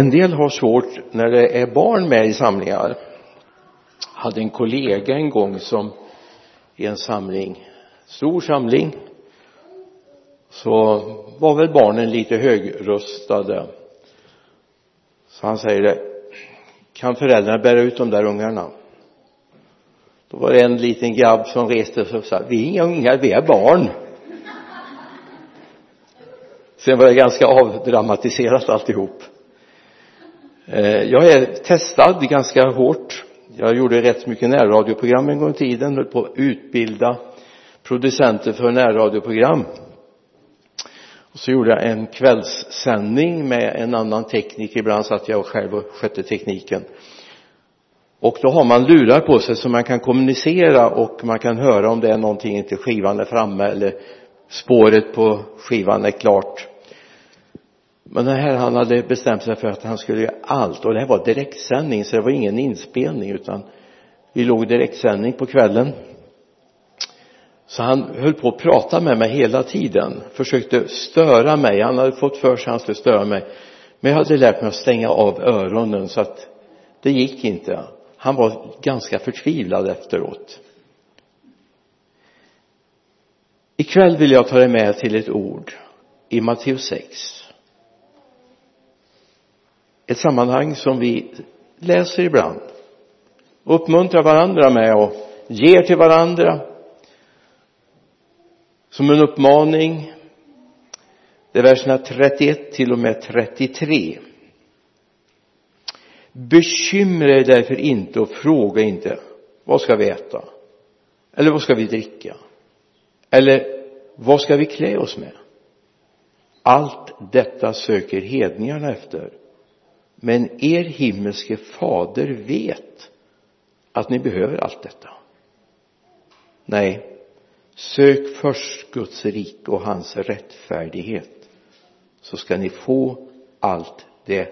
en del har svårt när det är barn med i samlingar. Jag hade en kollega en gång som i en samling stor samling så var väl barnen lite högröstade. Så han säger det kan föräldrarna bära ut de där ungarna? Då var det en liten grabb som reste sig och sa vi är inga ungar, vi är barn. Sen var det ganska avdramatiserat alltihop. Eh, jag är testad ganska hårt. Jag gjorde rätt mycket närradioprogram en gång i tiden höll på att utbilda producenter för närradioprogram. Och så gjorde jag en kvällssändning med en annan tekniker. Ibland satt jag själv och skötte tekniken. Och då har man lurar på sig så man kan kommunicera och man kan höra om det är någonting inte skivan är framme eller spåret på skivan är klart men den här han hade bestämt sig för att han skulle göra allt. Och det här var direktsändning så det var ingen inspelning utan vi låg direktsändning på kvällen. Så han höll på att prata med mig hela tiden försökte störa mig. Han hade fått för sig att han skulle störa mig. Men jag hade lärt mig att stänga av öronen så att det gick inte. Han var ganska förtvivlad efteråt. Ikväll vill jag ta dig med till ett ord i Matteus 6 ett sammanhang som vi läser ibland uppmuntrar varandra med och ger till varandra som en uppmaning. Det är verserna 31 till och med 33 bekymra er därför inte och fråga inte vad ska vi äta? Eller vad ska vi dricka? Eller vad ska vi klä oss med? Allt detta söker hedningarna efter men er himmelske fader vet att ni behöver allt detta nej sök först Guds rike och hans rättfärdighet så ska ni få allt det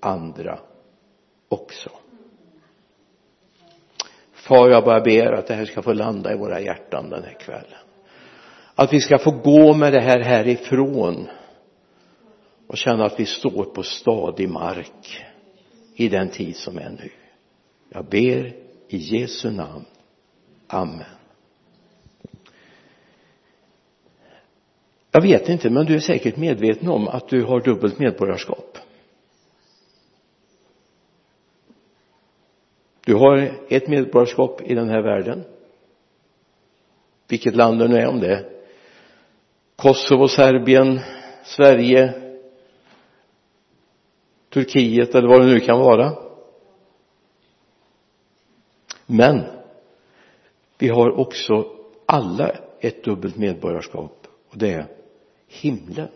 andra också Far jag bara ber att det här ska få landa i våra hjärtan den här kvällen. Att vi ska få gå med det här härifrån och känna att vi står på stadig mark i den tid som är nu. Jag ber i Jesu namn. Amen. Jag vet inte men du är säkert medveten om att du har dubbelt medborgarskap. Du har ett medborgarskap i den här världen. Vilket land det nu är om det är Kosovo, Serbien, Sverige Turkiet eller vad det nu kan vara. Men vi har också alla ett dubbelt medborgarskap och det är himlen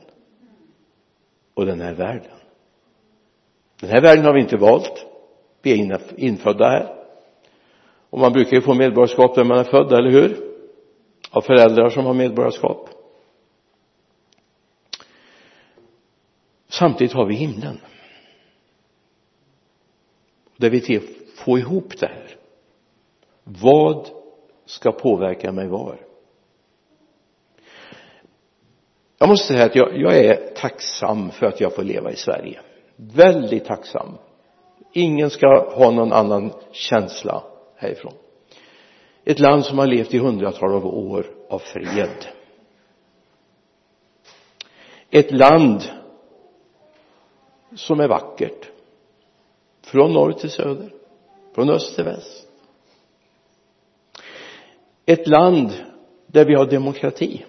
och den här världen. Den här världen har vi inte valt. Vi är infödda här. Och man brukar ju få medborgarskap där man är född, eller hur? Av föräldrar som har medborgarskap. Samtidigt har vi himlen där vi till få ihop det här. Vad ska påverka mig var? Jag måste säga att jag, jag är tacksam för att jag får leva i Sverige. Väldigt tacksam. Ingen ska ha någon annan känsla härifrån. Ett land som har levt i hundratal av år av fred. Ett land som är vackert från norr till söder. Från öst till väst. Ett land där vi har demokrati.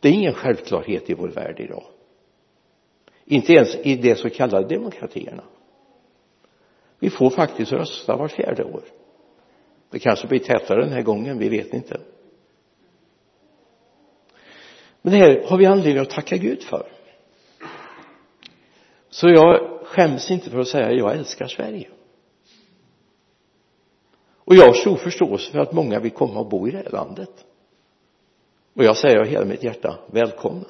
Det är ingen självklarhet i vår värld idag. Inte ens i de så kallade demokratierna. Vi får faktiskt rösta var fjärde år. Det kanske blir tätare den här gången, vi vet inte. Men det här har vi anledning att tacka Gud för så jag skäms inte för att säga jag älskar Sverige. Och jag har stor förståelse för att många vill komma och bo i det här landet. Och jag säger av hela mitt hjärta välkomna.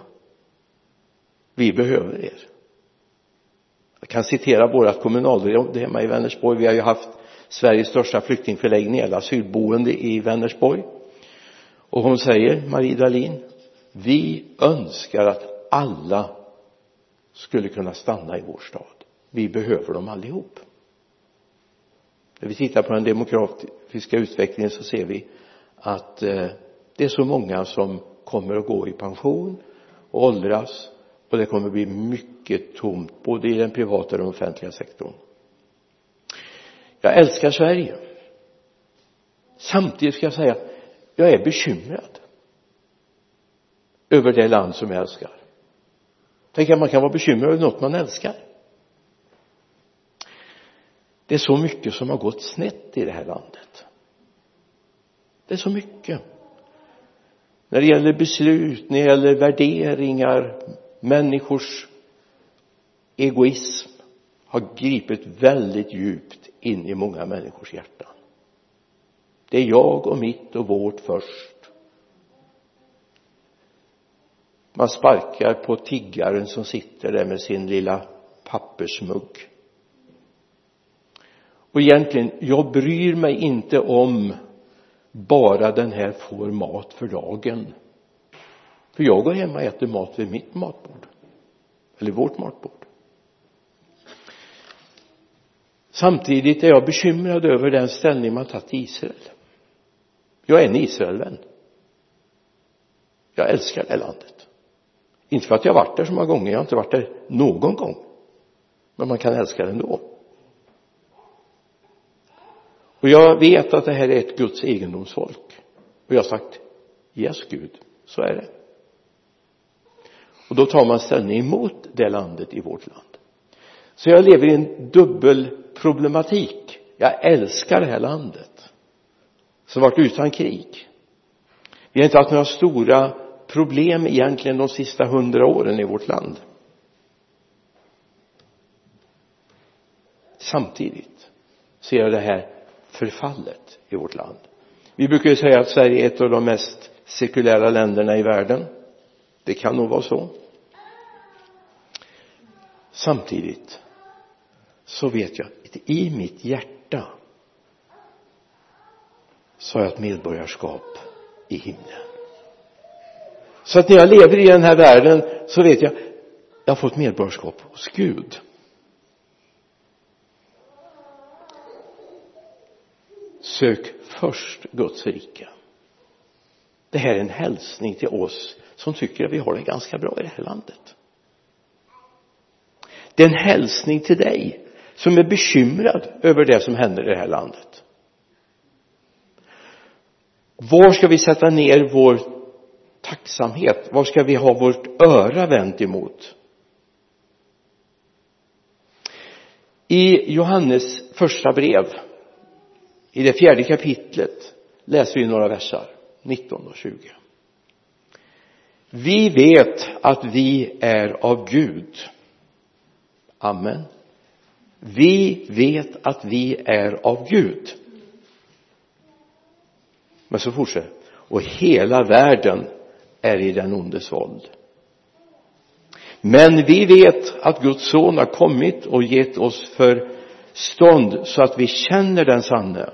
Vi behöver er. Jag kan citera våra kommunalråd hemma i Vänersborg. Vi har ju haft Sveriges största flyktingförläggning eller asylboende i Vänersborg. Och hon säger Marie Dahlin vi önskar att alla skulle kunna stanna i vår stad. Vi behöver dem allihop. När vi tittar på den demografiska utvecklingen så ser vi att eh, det är så många som kommer att gå i pension och åldras och det kommer att bli mycket tomt både i den privata och den offentliga sektorn. Jag älskar Sverige. Samtidigt ska jag säga jag är bekymrad över det land som jag älskar tänk att man kan vara bekymrad över något man älskar. Det är så mycket som har gått snett i det här landet. Det är så mycket. När det gäller beslut, när det gäller värderingar människors egoism har gripit väldigt djupt in i många människors hjärtan. Det är jag och mitt och vårt först. Man sparkar på tiggaren som sitter där med sin lilla pappersmugg. Och egentligen jag bryr mig inte om bara den här får mat för dagen. För jag går hem och äter mat vid mitt matbord. Eller vårt matbord. Samtidigt är jag bekymrad över den ställning man tagit i Israel. Jag är en Israelvän. Jag älskar det landet inte för att jag har varit där så många gånger jag har inte varit där någon gång. Men man kan älska det ändå. Och jag vet att det här är ett Guds egendomsfolk. Och jag har sagt yes Gud så är det. Och då tar man ställning emot det landet i vårt land. Så jag lever i en dubbel problematik. Jag älskar det här landet som varit utan krig. Vi har inte haft några stora problem egentligen de sista hundra åren i vårt land? Samtidigt ser jag det här förfallet i vårt land. Vi brukar ju säga att Sverige är ett av de mest sekulära länderna i världen. Det kan nog vara så. Samtidigt så vet jag att i mitt hjärta så har jag ett medborgarskap i himlen så att när jag lever i den här världen så vet jag jag har fått medborgarskap hos Gud. Sök först Guds rike. Det här är en hälsning till oss som tycker att vi har det ganska bra i det här landet. Det är en hälsning till dig som är bekymrad över det som händer i det här landet. Var ska vi sätta ner vår tacksamhet. Var ska vi ha vårt öra vänt emot? I Johannes första brev i det fjärde kapitlet läser vi några versar 19 och 20 vi vet att vi är av Gud. Amen. Vi vet att vi är av Gud. Men så fortsätter och hela världen är i den ondes våld. Men vi vet att Guds son har kommit och gett oss förstånd så att vi känner den sanne.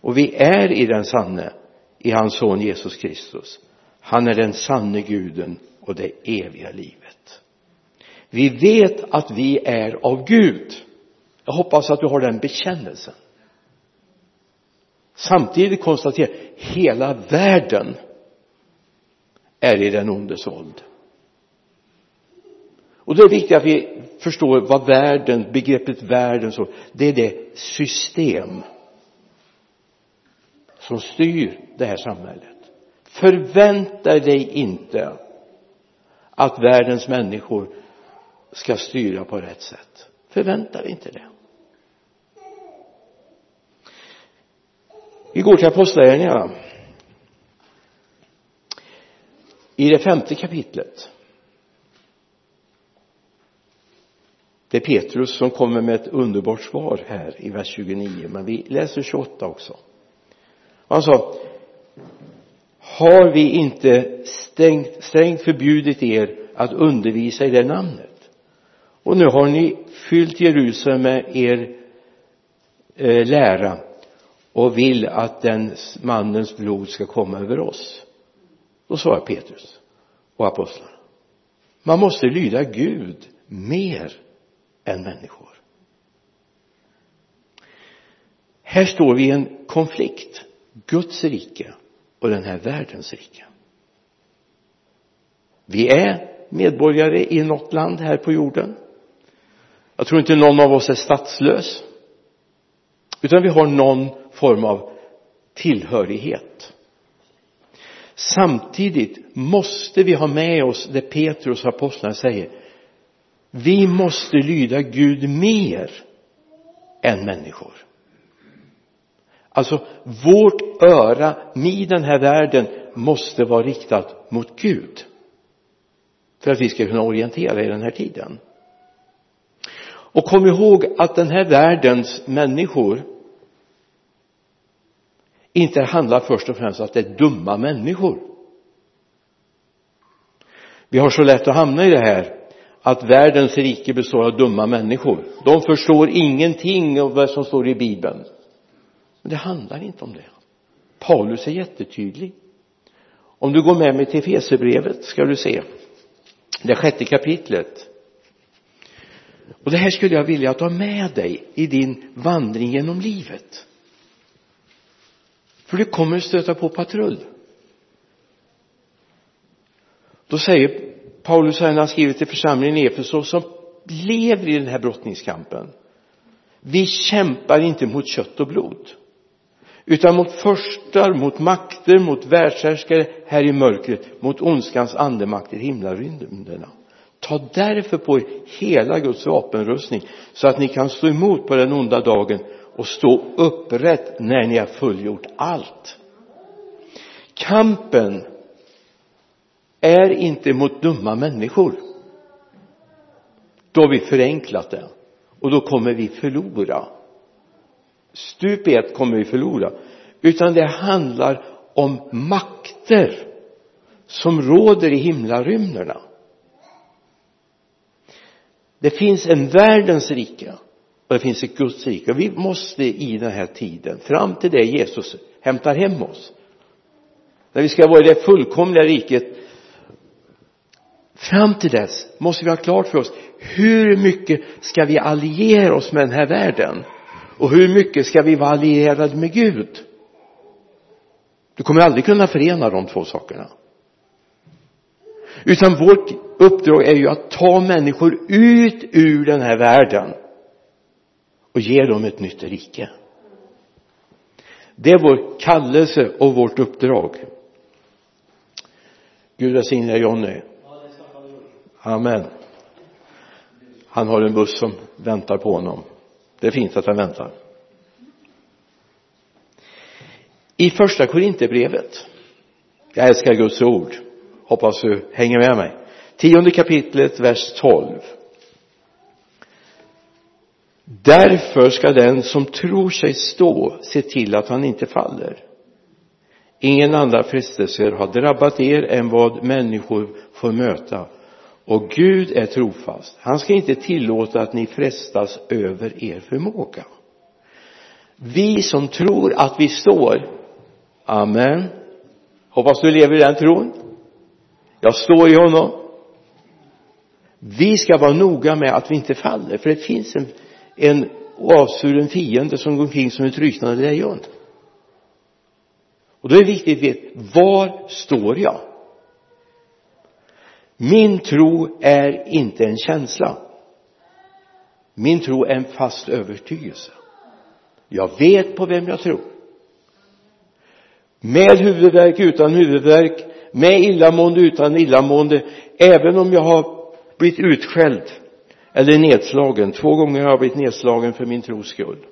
Och vi är i den sanne i hans son Jesus Kristus. Han är den sanne guden och det eviga livet. Vi vet att vi är av Gud. Jag hoppas att du har den bekännelsen. Samtidigt konstaterar hela världen är i den ondes våld och då är det viktigt att vi förstår vad världen, begreppet världen så, det är det system som styr det här samhället. Förvänta dig inte att världens människor ska styra på rätt sätt. Förvänta dig inte det. Vi går till apostlagärningarna. I det femte kapitlet. Det är Petrus som kommer med ett underbart svar här i vers 29 men vi läser 28 också. Han sa har vi inte stängt, strängt förbjudit er att undervisa i det namnet? Och nu har ni fyllt Jerusalem med er eh, lära och vill att den mannens blod ska komma över oss då svarar Petrus och apostlarna. Man måste lyda Gud mer än människor. Här står vi i en konflikt Guds rike och den här världens rike. Vi är medborgare i något land här på jorden. Jag tror inte någon av oss är statslös utan vi har någon form av tillhörighet samtidigt måste vi ha med oss det Petrus och apostlarna säger. Vi måste lyda Gud mer än människor. Alltså vårt öra i den här världen måste vara riktat mot Gud för att vi ska kunna orientera i den här tiden. Och kom ihåg att den här världens människor inte handlar först och främst om att det är dumma människor. Vi har så lätt att hamna i det här att världens rike består av dumma människor. De förstår ingenting av vad som står i bibeln. Men det handlar inte om det. Paulus är jättetydlig. Om du går med mig till Fesebrevet ska du se det sjätte kapitlet. Och det här skulle jag vilja ta med dig i din vandring genom livet för du kommer stöta på patrull då säger Paulus här när han skriver till församlingen i Efesos som lever i den här brottningskampen vi kämpar inte mot kött och blod utan mot förstar, mot makter, mot världshärskare här i mörkret, mot ondskans andemakter i himlarymderna. Ta därför på er hela Guds vapenrustning så att ni kan stå emot på den onda dagen och stå upprätt när ni har fullgjort allt. Kampen är inte mot dumma människor. Då har vi förenklat det. Och då kommer vi förlora. Stup i ett kommer vi förlora. Utan det handlar om makter som råder i himlarymderna. Det finns en världens rike och det finns ett Guds rike. Och vi måste i den här tiden fram till det Jesus hämtar hem oss när vi ska vara i det fullkomliga riket fram till dess måste vi ha klart för oss hur mycket ska vi alliera oss med den här världen? Och hur mycket ska vi vara allierade med Gud? Du kommer aldrig kunna förena de två sakerna. Utan vårt uppdrag är ju att ta människor ut ur den här världen och ger dem ett nytt rike. Det är vår kallelse och vårt uppdrag. Gud välsigne Jonny. Amen. Han har en buss som väntar på honom. Det är fint att han väntar. I första Korinthierbrevet jag älskar Guds ord hoppas du hänger med mig tionde kapitlet vers 12 därför ska den som tror sig stå se till att han inte faller. Ingen andra frestelser har drabbat er än vad människor får möta. Och Gud är trofast. Han ska inte tillåta att ni frestas över er förmåga. Vi som tror att vi står amen. Hoppas du lever i den tron. Jag står i honom. Vi ska vara noga med att vi inte faller för det finns en, en avsvuren fiende som går omkring som ett rysande lejon. Och då är det viktigt att veta var står jag? Min tro är inte en känsla. Min tro är en fast övertygelse. Jag vet på vem jag tror. Med huvudvärk utan huvudvärk med illamående utan illamående även om jag har blivit utskälld eller nedslagen. Två gånger har jag blivit nedslagen för min tros skull.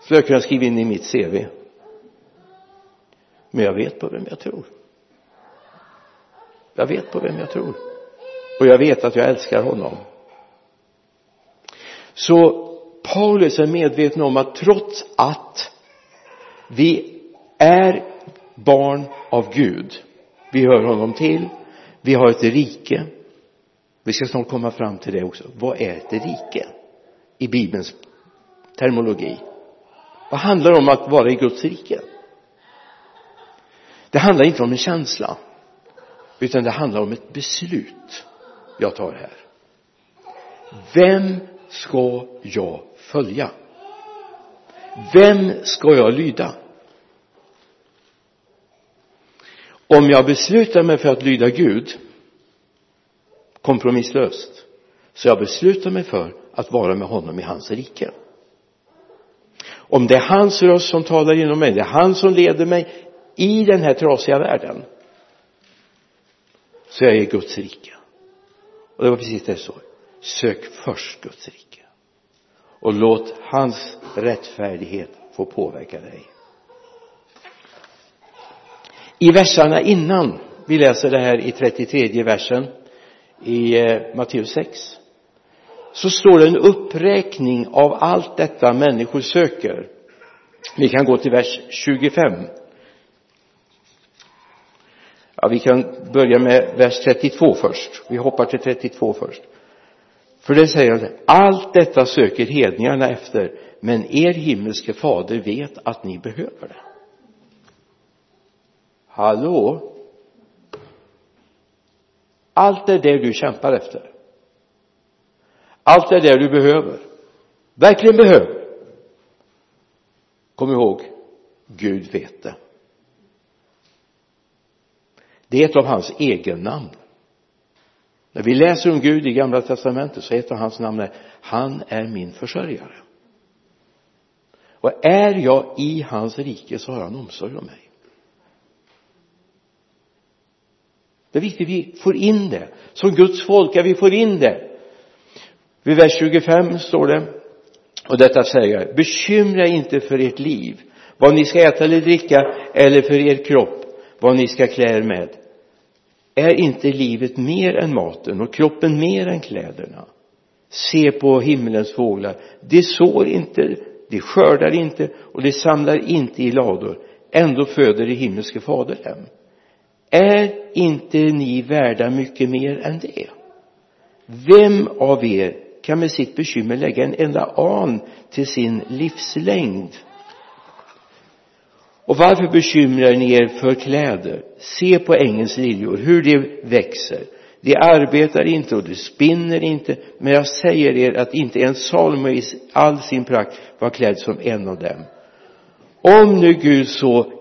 Skulle jag kunna skriva in i mitt CV men jag vet på vem jag tror. Jag vet på vem jag tror. Och jag vet att jag älskar honom. Så Paulus är medveten om att trots att vi är barn av Gud vi hör honom till vi har ett rike vi ska snart komma fram till det också. Vad är ett rike? I bibelns terminologi. Vad handlar det om att vara i Guds rike? Det handlar inte om en känsla utan det handlar om ett beslut jag tar här. Vem ska jag följa? Vem ska jag lyda? Om jag beslutar mig för att lyda Gud kompromisslöst. Så jag beslutar mig för att vara med honom i hans rike. Om det är hans röst som talar genom mig det är han som leder mig i den här trasiga världen så jag är i Guds rike. Och det var precis det så sök först Guds rike. Och låt hans rättfärdighet få påverka dig. I verserna innan vi läser det här i 33 versen i eh, Matteus 6 så står det en uppräkning av allt detta människor söker. Vi kan gå till vers 25 ja vi kan börja med vers 32 först. Vi hoppar till 32 först. För det säger han allt detta söker hedningarna efter men er himmelske fader vet att ni behöver det. Hallå? Allt är det du kämpar efter. Allt är det du behöver. Verkligen behöver. Kom ihåg Gud vet det. Det är ett av hans egen namn. när vi läser om Gud i gamla testamentet så heter hans namn är han är min försörjare. Och är jag i hans rike så har han omsorg om mig. Det är viktigt vi får in det. Som Guds folk att vi får in det. Vid vers 25 står det och detta säger jag bekymra inte för ert liv vad ni ska äta eller dricka eller för er kropp vad ni ska klä er med. Är inte livet mer än maten och kroppen mer än kläderna? Se på himlens fåglar. De sår inte de skördar inte och de samlar inte i lador. Ändå föder de himmelske fader dem är inte ni värda mycket mer än det? Vem av er kan med sitt bekymmer lägga en enda an till sin livslängd? Och varför bekymrar ni er för kläder? Se på ängens liljor hur de växer. De arbetar inte och de spinner inte men jag säger er att inte ens Salomo i all sin prakt var klädd som en av dem. Om nu Gud så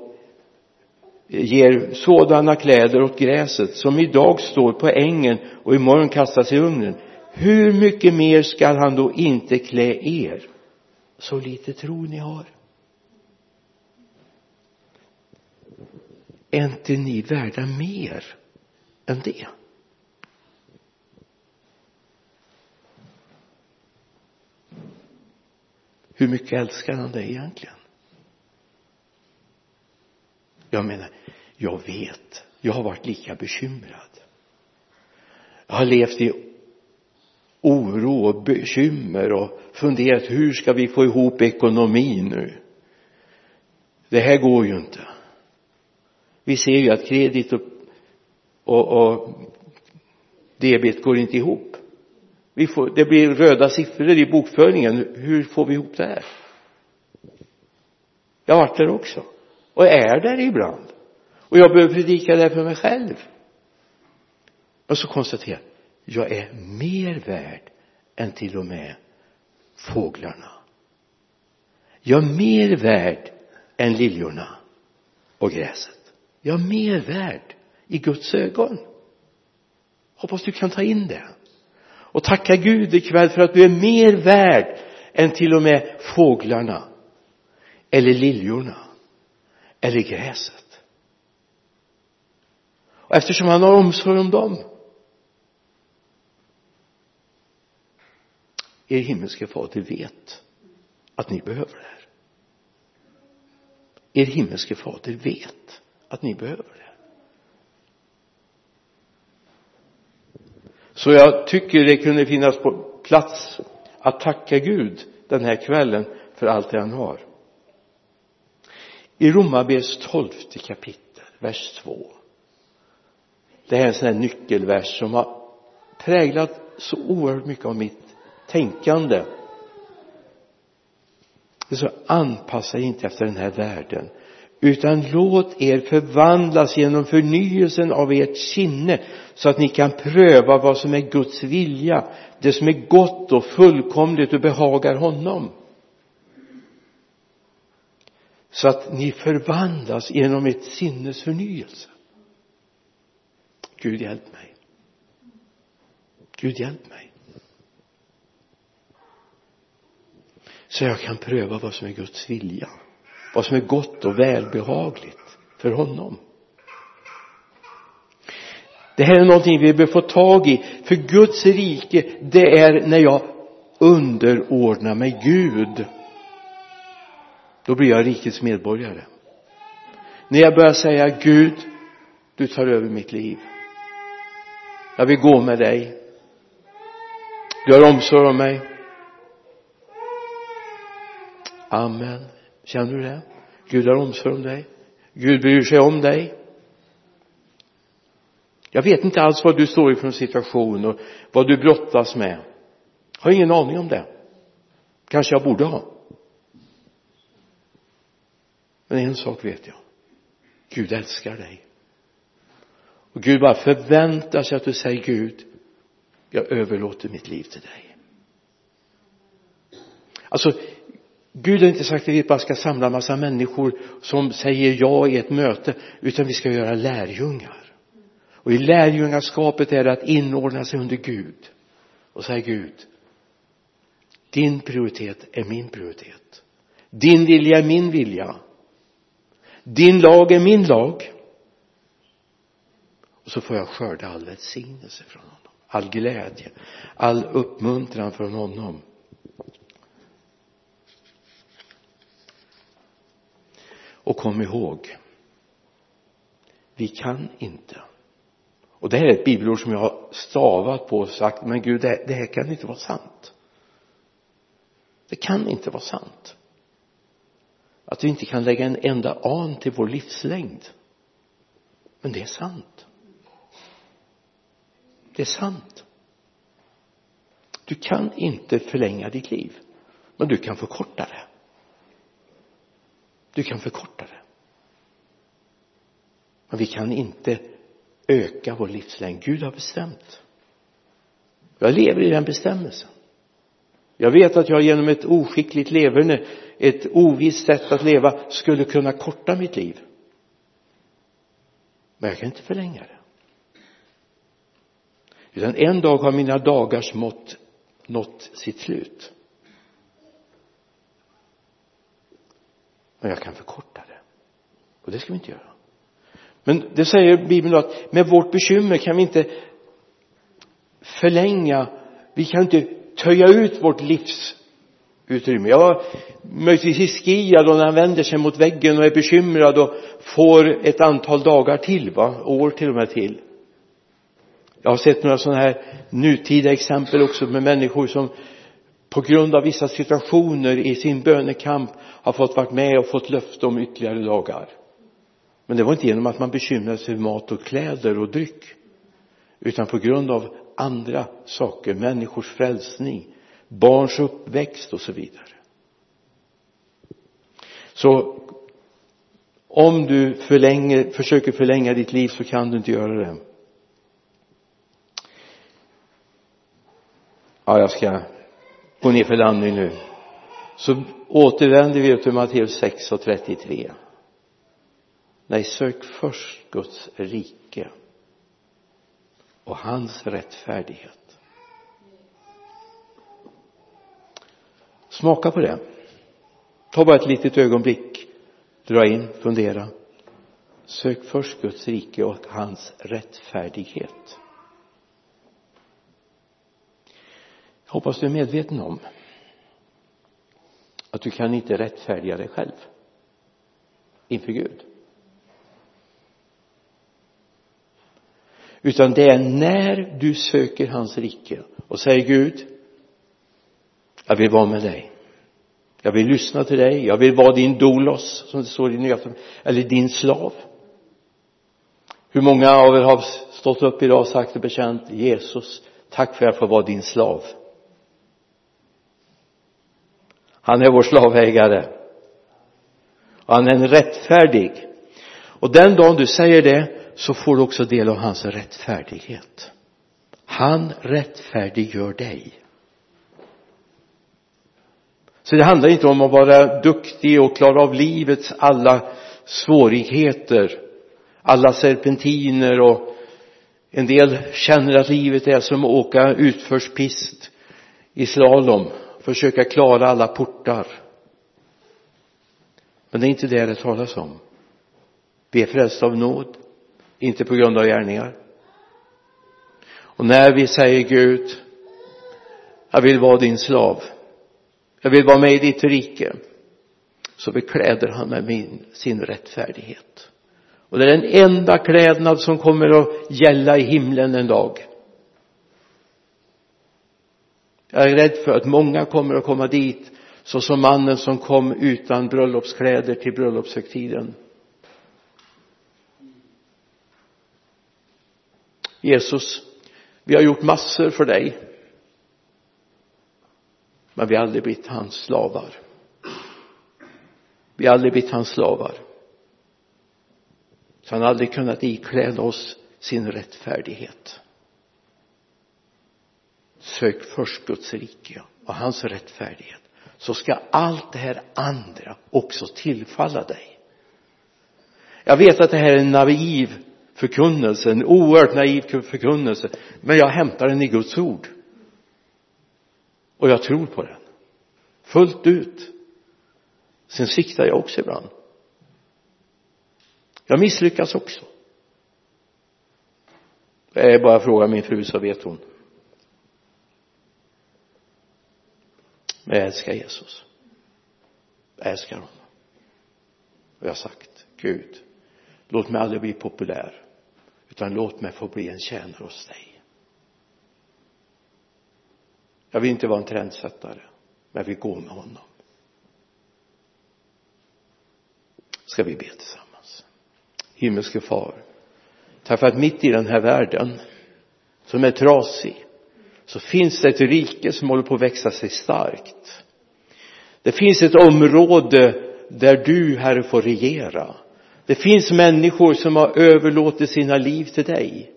ger sådana kläder åt gräset som idag står på ängen och imorgon kastas i ugnen. Hur mycket mer skall han då inte klä er? Så lite tro ni har. Är inte ni värda mer än det? Hur mycket älskar han dig egentligen? Jag menar jag vet. Jag har varit lika bekymrad. Jag har levt i oro och bekymmer och funderat hur ska vi få ihop ekonomin nu? Det här går ju inte. Vi ser ju att kredit och, och, och debet går inte ihop. Vi får, det blir röda siffror i bokföringen. Hur får vi ihop det här? Jag har varit där också och är där ibland. Och jag behöver predika det för mig själv. Och så konstaterar jag jag är mer värd än till och med fåglarna. Jag är mer värd än liljorna och gräset. Jag är mer värd i Guds ögon. Hoppas du kan ta in det. Och tacka Gud ikväll för att du är mer värd än till och med fåglarna eller liljorna eller gräset. Och eftersom han har omsorg om dem er himmelske fader vet att ni behöver det här. Er himmelske fader vet att ni behöver det så jag tycker det kunde finnas på plats att tacka Gud den här kvällen för allt det han har i Romarbrevets tolfte kapitel vers 2 det här är en sån här nyckelvers som har präglat så oerhört mycket av mitt tänkande. Det så anpassa inte efter den här världen utan låt er förvandlas genom förnyelsen av ert sinne så att ni kan pröva vad som är Guds vilja det som är gott och fullkomligt och behagar honom så att ni förvandlas genom ett sinnes förnyelse. Gud hjälp mig. Gud hjälp mig. Så jag kan pröva vad som är Guds vilja. Vad som är gott och välbehagligt för honom. Det här är någonting vi behöver få tag i. För Guds rike det är när jag underordnar mig Gud då blir jag rikets medborgare. När jag börjar säga Gud du tar över mitt liv. Jag vill gå med dig. Du har omsorg om mig. Amen. Känner du det? Gud har omsorg om dig. Gud bryr sig om dig. Jag vet inte alls vad du står i för situation och vad du brottas med. Jag har ingen aning om det. Kanske jag borde ha men en sak vet jag. Gud älskar dig. Och Gud bara förväntar sig att du säger Gud jag överlåter mitt liv till dig. Alltså Gud har inte sagt att vi bara ska samla massa människor som säger ja i ett möte utan vi ska göra lärjungar. Och i lärjungaskapet är det att inordna sig under Gud och säga Gud din prioritet är min prioritet. Din vilja är min vilja din lag är min lag. Och så får jag skörda all välsignelse från honom. All glädje. All uppmuntran från honom. Och kom ihåg vi kan inte. Och det här är ett bibelord som jag har stavat på och sagt men gud det, det här kan inte vara sant. Det kan inte vara sant att vi inte kan lägga en enda an till vår livslängd. Men det är sant. Det är sant. Du kan inte förlänga ditt liv men du kan förkorta det. Du kan förkorta det. Men vi kan inte öka vår livslängd. Gud har bestämt. Jag lever i den bestämmelsen. Jag vet att jag genom ett oskickligt leverne ett ovisst sätt att leva skulle kunna korta mitt liv. Men jag kan inte förlänga det. Utan en dag har mina dagars mått nått sitt slut. Men jag kan förkorta det. Och det ska vi inte göra. Men det säger bibeln då att med vårt bekymmer kan vi inte förlänga vi kan inte töja ut vårt livs jag var möjligtvis Hiskia då när han vänder sig mot väggen och är bekymrad och får ett antal dagar till va? År till och med till. Jag har sett några sådana här nutida exempel också med människor som på grund av vissa situationer i sin bönekamp har fått varit med och fått löfte om ytterligare dagar. Men det var inte genom att man bekymrade sig för mat och kläder och dryck utan på grund av andra saker, människors frälsning, barns uppväxt och så vidare. Så om du förlänger, försöker förlänga ditt liv så kan du inte göra det. Ja jag ska gå ner för landning nu. Så återvänder vi till Matteus 6 och 33 nej sök först Guds rike och hans rättfärdighet. Smaka på det. Ta bara ett litet ögonblick. Dra in, fundera. Sök först Guds rike och hans rättfärdighet. Jag hoppas du är medveten om att du kan inte rättfärdiga dig själv inför Gud. Utan det är när du söker hans rike och säger Gud jag vill vara med dig. Jag vill lyssna till dig. Jag vill vara din dolos som det står i nya eller din slav. Hur många av er har stått upp idag och sagt och bekänt Jesus tack för att jag får vara din slav. Han är vår slavägare. Och han är en rättfärdig. Och den dagen du säger det så får du också del av hans rättfärdighet. Han rättfärdiggör dig så det handlar inte om att vara duktig och klara av livets alla svårigheter alla serpentiner och en del känner att livet är som att åka utförspist i slalom försöka klara alla portar. Men det är inte det det talas om. Vi är frälsta av nåd inte på grund av gärningar. Och när vi säger Gud jag vill vara din slav jag vill vara med i ditt rike. Så bekläder han med min, sin rättfärdighet. Och det är den enda klädnad som kommer att gälla i himlen en dag. Jag är rädd för att många kommer att komma dit så som mannen som kom utan bröllopskläder till bröllopshögtiden. Jesus vi har gjort massor för dig men vi har aldrig blivit hans slavar. Vi har aldrig blivit hans slavar. Så han har aldrig kunnat ikläda oss sin rättfärdighet. Sök först Guds rike och hans rättfärdighet så ska allt det här andra också tillfalla dig. Jag vet att det här är en naiv förkunnelse, en oerhört naiv förkunnelse men jag hämtar den i Guds ord och jag tror på den. Fullt ut. Sen siktar jag också ibland. Jag misslyckas också. Det är bara att fråga min fru så vet hon. Men jag älskar Jesus. Jag älskar honom. Och jag har sagt Gud låt mig aldrig bli populär utan låt mig få bli en tjänare hos dig jag vill inte vara en trendsättare men jag vill gå med honom. Ska vi be tillsammans? Himmelske far tack för att mitt i den här världen som är trasig så finns det ett rike som håller på att växa sig starkt. Det finns ett område där du herre får regera. Det finns människor som har överlåtit sina liv till dig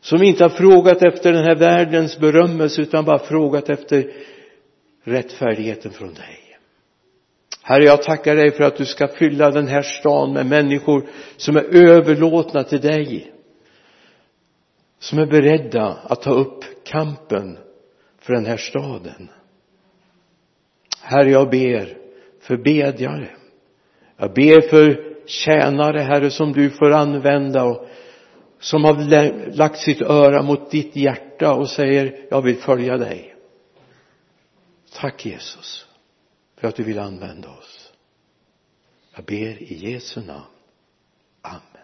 som inte har frågat efter den här världens berömmelse utan bara frågat efter rättfärdigheten från dig. Herre, jag tackar dig för att du ska fylla den här stan med människor som är överlåtna till dig. Som är beredda att ta upp kampen för den här staden. Herre, jag ber för bedjare. Jag ber för tjänare, Herre, som du får använda och som har lagt sitt öra mot ditt hjärta och säger jag vill följa dig. Tack Jesus för att du vill använda oss. Jag ber i Jesu namn. Amen.